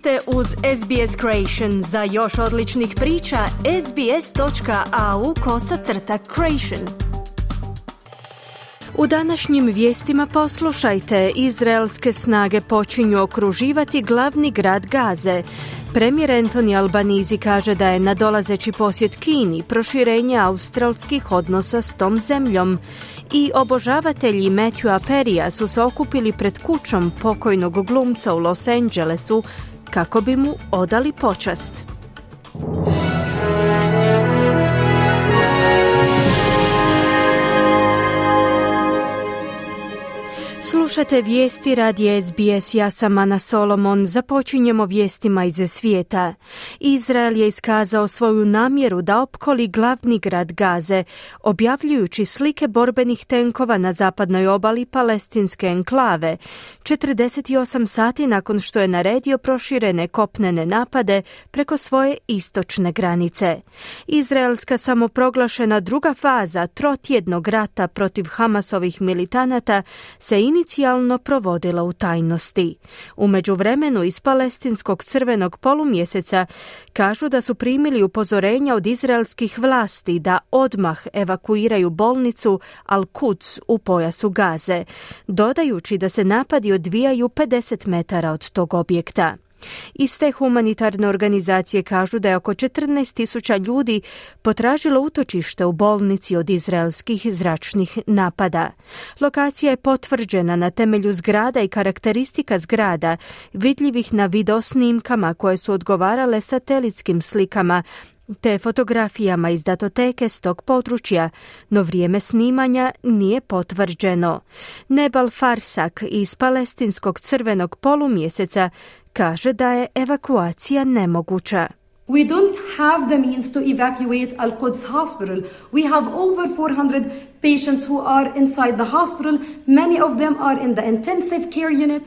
ste uz SBS Creation. Za još odličnih priča, sbs.au kosacrta creation. U današnjim vijestima poslušajte, izraelske snage počinju okruživati glavni grad Gaze. Premijer Anthony Albanizi kaže da je nadolazeći posjet Kini proširenje australskih odnosa s tom zemljom i obožavatelji Matthewa Perija su se okupili pred kućom pokojnog glumca u Los Angelesu kako bi mu odali počast. Slušate vijesti radi SBS, ja sam Ana Solomon. Započinjemo vijestima iz svijeta. Izrael je iskazao svoju namjeru da opkoli glavni grad Gaze, objavljujući slike borbenih tenkova na zapadnoj obali palestinske enklave, 48 sati nakon što je naredio proširene kopnene napade preko svoje istočne granice. Izraelska samoproglašena druga faza trotjednog rata protiv Hamasovih militanata se inicijalno provodila u tajnosti. U međuvremenu iz palestinskog crvenog polumjeseca kažu da su primili upozorenja od izraelskih vlasti da odmah evakuiraju bolnicu Al-Quds u pojasu Gaze, dodajući da se napadi odvijaju 50 metara od tog objekta. Iste humanitarne organizacije kažu da je oko 14 tisuća ljudi potražilo utočište u bolnici od izraelskih zračnih napada. Lokacija je potvrđena na temelju zgrada i karakteristika zgrada vidljivih na videosnimkama koje su odgovarale satelitskim slikama te fotografijama iz datoteke s tog područja, no vrijeme snimanja nije potvrđeno. Nebal Farsak iz palestinskog crvenog polumjeseca kaže da je evakuacija nemoguća. We don't have the means to evacuate Al Quds Hospital. We have over 400 patients who are inside the hospital. Many of them are in the intensive care unit.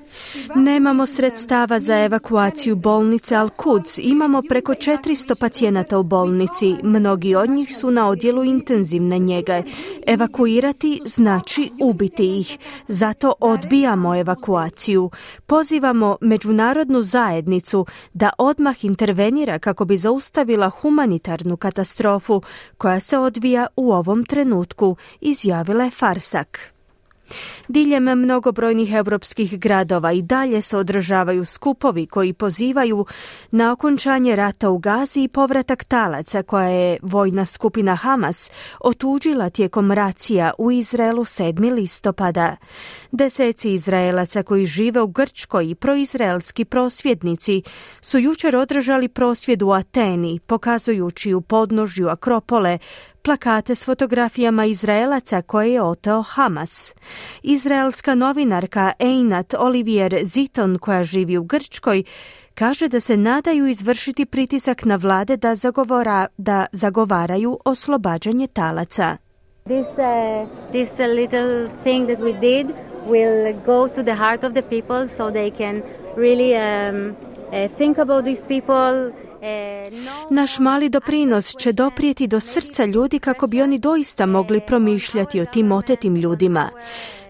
Nemamo sredstava za evakuaciju bolnice Al-Quds. Imamo preko 400 pacijenata u bolnici. Mnogi od njih su na odjelu intenzivne njege. Evakuirati znači ubiti ih. Zato odbijamo evakuaciju. Pozivamo međunarodnu zajednicu da odmah intervenira kako bi zaustavila humanitarnu katastrofu koja se odvija u ovom trenutku izjavila je Farsak. Diljem mnogobrojnih europskih gradova i dalje se održavaju skupovi koji pozivaju na okončanje rata u Gazi i povratak talaca koja je vojna skupina Hamas otuđila tijekom racija u Izraelu 7. listopada. Deseci Izraelaca koji žive u Grčkoj i proizraelski prosvjednici su jučer održali prosvjed u Ateni, pokazujući u podnožju Akropole plakate s fotografijama Izraelaca koje je oteo Hamas. Izraelska novinarka Einat Olivier Ziton koja živi u Grčkoj kaže da se nadaju izvršiti pritisak na vlade da, zagovora, da zagovaraju oslobađanje talaca. This, uh, this little thing that we did will go to the heart of the people so they can really um, uh, think about these people naš mali doprinos će doprijeti do srca ljudi kako bi oni doista mogli promišljati o tim otetim ljudima.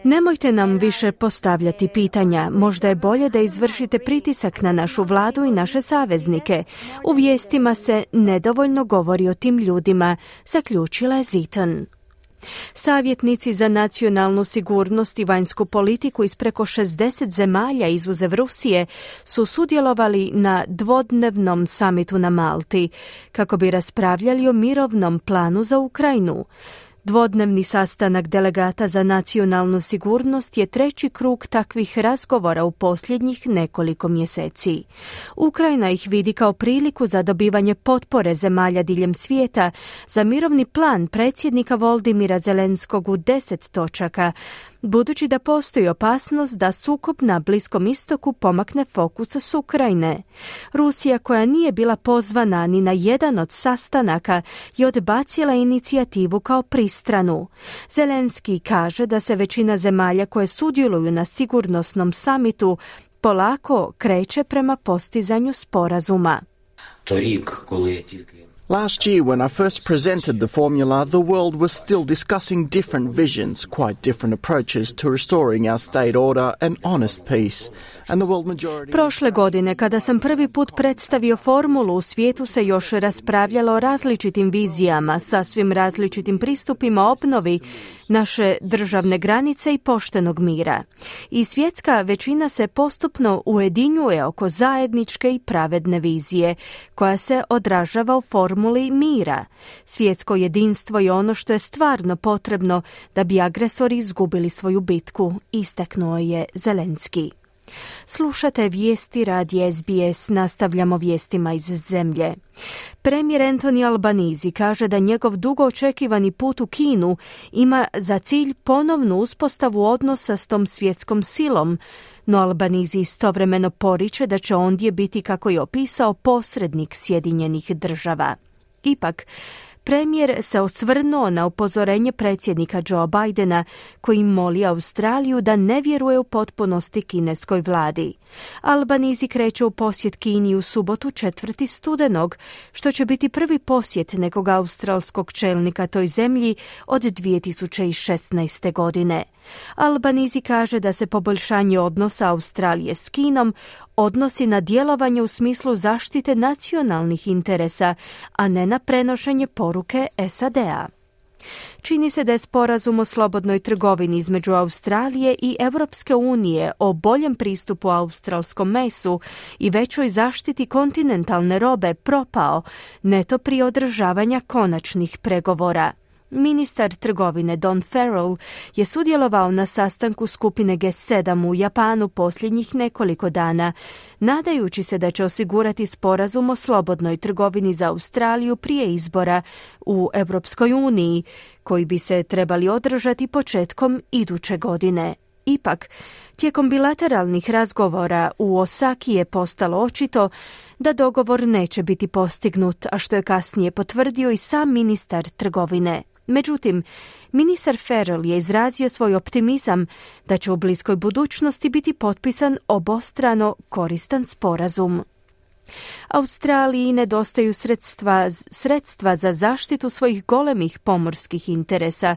Nemojte nam više postavljati pitanja, možda je bolje da izvršite pritisak na našu vladu i naše saveznike. U vijestima se nedovoljno govori o tim ljudima, zaključila je Ziton. Savjetnici za nacionalnu sigurnost i vanjsku politiku iz preko 60 zemalja izuzev Rusije su sudjelovali na dvodnevnom samitu na Malti kako bi raspravljali o mirovnom planu za Ukrajinu. Dvodnevni sastanak delegata za nacionalnu sigurnost je treći krug takvih razgovora u posljednjih nekoliko mjeseci. Ukrajina ih vidi kao priliku za dobivanje potpore zemalja diljem svijeta za mirovni plan predsjednika Voldimira Zelenskog u deset točaka, budući da postoji opasnost da sukob na Bliskom istoku pomakne fokus s Ukrajine. Rusija koja nije bila pozvana ni na jedan od sastanaka je odbacila inicijativu kao pristranu. Zelenski kaže da se većina zemalja koje sudjeluju na sigurnosnom samitu polako kreće prema postizanju sporazuma. Last year, when I first presented the formula, the world was still discussing different visions, quite different approaches to restoring our state order and honest peace. And the world majority... Prošle godine, kada sam prvi put predstavio formulu, u svijetu se još raspravljalo o različitim vizijama, sasvim različitim pristupima obnovi naše državne granice i poštenog mira. I svjetska većina se postupno ujedinjuje oko zajedničke i pravedne vizije, koja se odražava u formuli mira. Svjetsko jedinstvo je ono što je stvarno potrebno da bi agresori izgubili svoju bitku, istaknuo je Zelenski. Slušate vijesti radi SBS, nastavljamo vijestima iz zemlje. Premijer Anthony Albanizi kaže da njegov dugo očekivani put u Kinu ima za cilj ponovnu uspostavu odnosa s tom svjetskom silom, no Albanizi istovremeno poriče da će ondje biti, kako je opisao, posrednik Sjedinjenih država. Ipak, Premijer se osvrnuo na upozorenje predsjednika Joe Bidena koji moli Australiju da ne vjeruje u potpunosti kineskoj vladi. Albanizi kreće u posjet Kini u subotu četvrti studenog, što će biti prvi posjet nekog australskog čelnika toj zemlji od 2016. godine. Albanizi kaže da se poboljšanje odnosa Australije s Kinom odnosi na djelovanje u smislu zaštite nacionalnih interesa, a ne na prenošenje poruke SAD-a. Čini se da je sporazum o slobodnoj trgovini između Australije i Europske unije o boljem pristupu australskom mesu i većoj zaštiti kontinentalne robe propao neto prije održavanja konačnih pregovora. Ministar trgovine Don Farrell je sudjelovao na sastanku skupine G7 u Japanu posljednjih nekoliko dana, nadajući se da će osigurati sporazum o slobodnoj trgovini za Australiju prije izbora u Europskoj uniji, koji bi se trebali održati početkom iduće godine. Ipak, tijekom bilateralnih razgovora u Osaki je postalo očito da dogovor neće biti postignut, a što je kasnije potvrdio i sam ministar trgovine. Međutim, ministar Farrell je izrazio svoj optimizam da će u bliskoj budućnosti biti potpisan obostrano koristan sporazum. Australiji nedostaju sredstva, sredstva za zaštitu svojih golemih pomorskih interesa,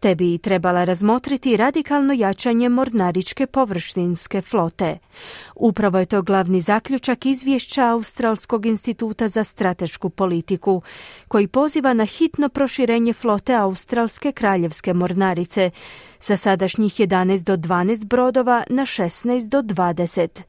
te bi trebala razmotriti radikalno jačanje mornaričke površinske flote. Upravo je to glavni zaključak izvješća Australskog instituta za stratešku politiku, koji poziva na hitno proširenje flote Australske kraljevske mornarice sa sadašnjih 11 do 12 brodova na 16 do 20.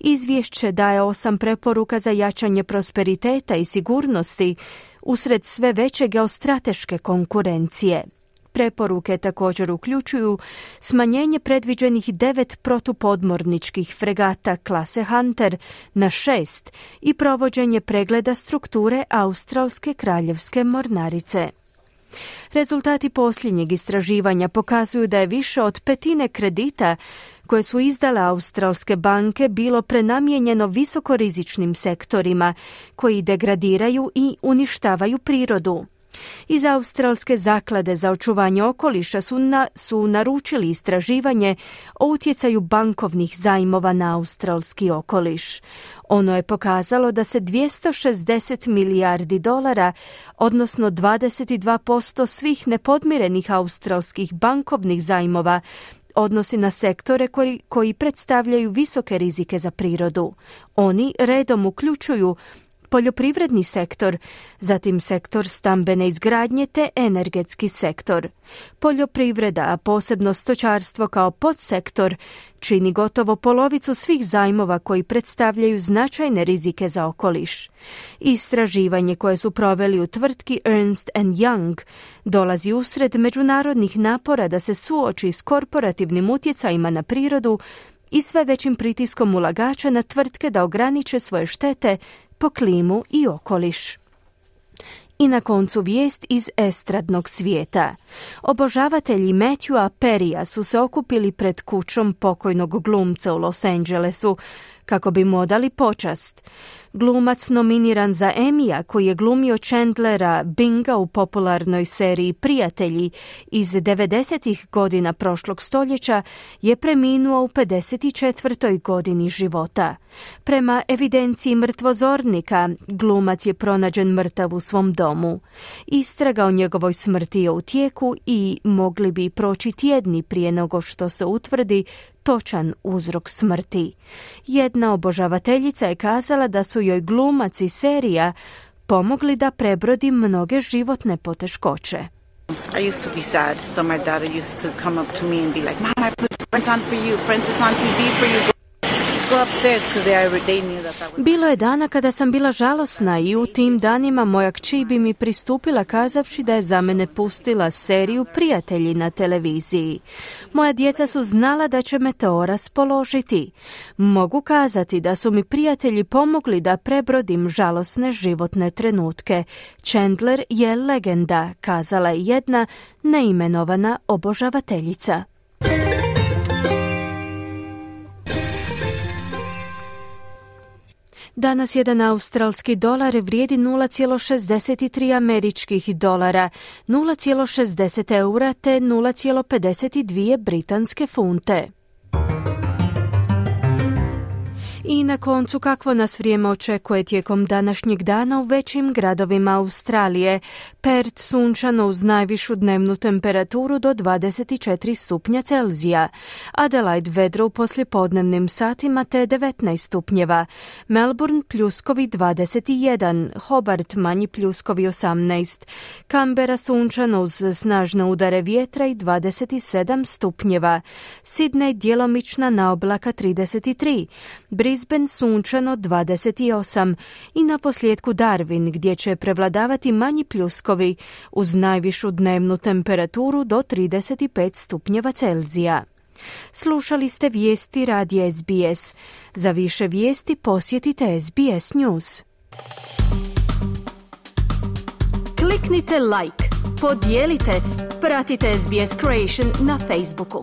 Izvješće daje osam preporuka za jačanje prosperiteta i sigurnosti usred sve veće geostrateške konkurencije. Preporuke također uključuju smanjenje predviđenih devet protupodmorničkih fregata klase Hunter na šest i provođenje pregleda strukture Australske kraljevske mornarice. Rezultati posljednjeg istraživanja pokazuju da je više od petine kredita koje su izdale australske banke bilo prenamijenjeno visokorizičnim sektorima koji degradiraju i uništavaju prirodu. Iz Australske zaklade za očuvanje okoliša su, na, su naručili istraživanje o utjecaju bankovnih zajmova na australski okoliš. Ono je pokazalo da se 260 milijardi dolara, odnosno 22% svih nepodmirenih australskih bankovnih zajmova, odnosi na sektore koji, predstavljaju visoke rizike za prirodu. Oni redom uključuju poljoprivredni sektor, zatim sektor stambene izgradnje te energetski sektor. Poljoprivreda, a posebno stočarstvo kao podsektor, čini gotovo polovicu svih zajmova koji predstavljaju značajne rizike za okoliš. Istraživanje koje su proveli u tvrtki Ernst Young dolazi usred međunarodnih napora da se suoči s korporativnim utjecajima na prirodu i sve većim pritiskom ulagača na tvrtke da ograniče svoje štete po klimu i okoliš. I na koncu vijest iz estradnog svijeta. Obožavatelji Matthewa Perija su se okupili pred kućom pokojnog glumca u Los Angelesu kako bi mu odali počast. Glumac nominiran za Emija koji je glumio Chandlera Binga u popularnoj seriji Prijatelji iz 90. godina prošlog stoljeća je preminuo u 54. godini života. Prema evidenciji mrtvozornika, glumac je pronađen mrtav u svom domu. Istraga o njegovoj smrti je u tijeku i mogli bi proći tjedni prije nego što se utvrdi točan uzrok smrti. Jedna obožavateljica je kazala da su joj glumac i serija pomogli da prebrodi mnoge životne poteškoće. I used to be sad, so my daughter used to come up to me and be like, Mom, I put Friends on for you, Friends is on TV for you. Bilo je dana kada sam bila žalosna i u tim danima moja kći bi mi pristupila kazavši da je za mene pustila seriju Prijatelji na televiziji. Moja djeca su znala da će me to raspoložiti. Mogu kazati da su mi prijatelji pomogli da prebrodim žalosne životne trenutke. Chandler je legenda, kazala je jedna neimenovana obožavateljica. Danas jedan australski dolar vrijedi 0,63 američkih dolara, 0,60 eura te 0,52 britanske funte. I na koncu kakvo nas vrijeme očekuje tijekom današnjeg dana u većim gradovima Australije. Perth sunčano uz najvišu dnevnu temperaturu do 24 stupnja Celzija. Adelaide vedro u poslijepodnevnim satima te 19 stupnjeva. Melbourne pljuskovi 21, Hobart manji pljuskovi 18. Canberra sunčano uz snažne udare vjetra i 27 stupnjeva. Sydney djelomična na oblaka 33. Brisbane sunčano 28 i na posljedku Darwin gdje će prevladavati manji pljuskovi uz najvišu dnevnu temperaturu do 35 stupnjeva Celzija. Slušali ste vijesti radi SBS. Za više vijesti posjetite SBS News. Kliknite like, podijelite, pratite SBS Creation na Facebooku.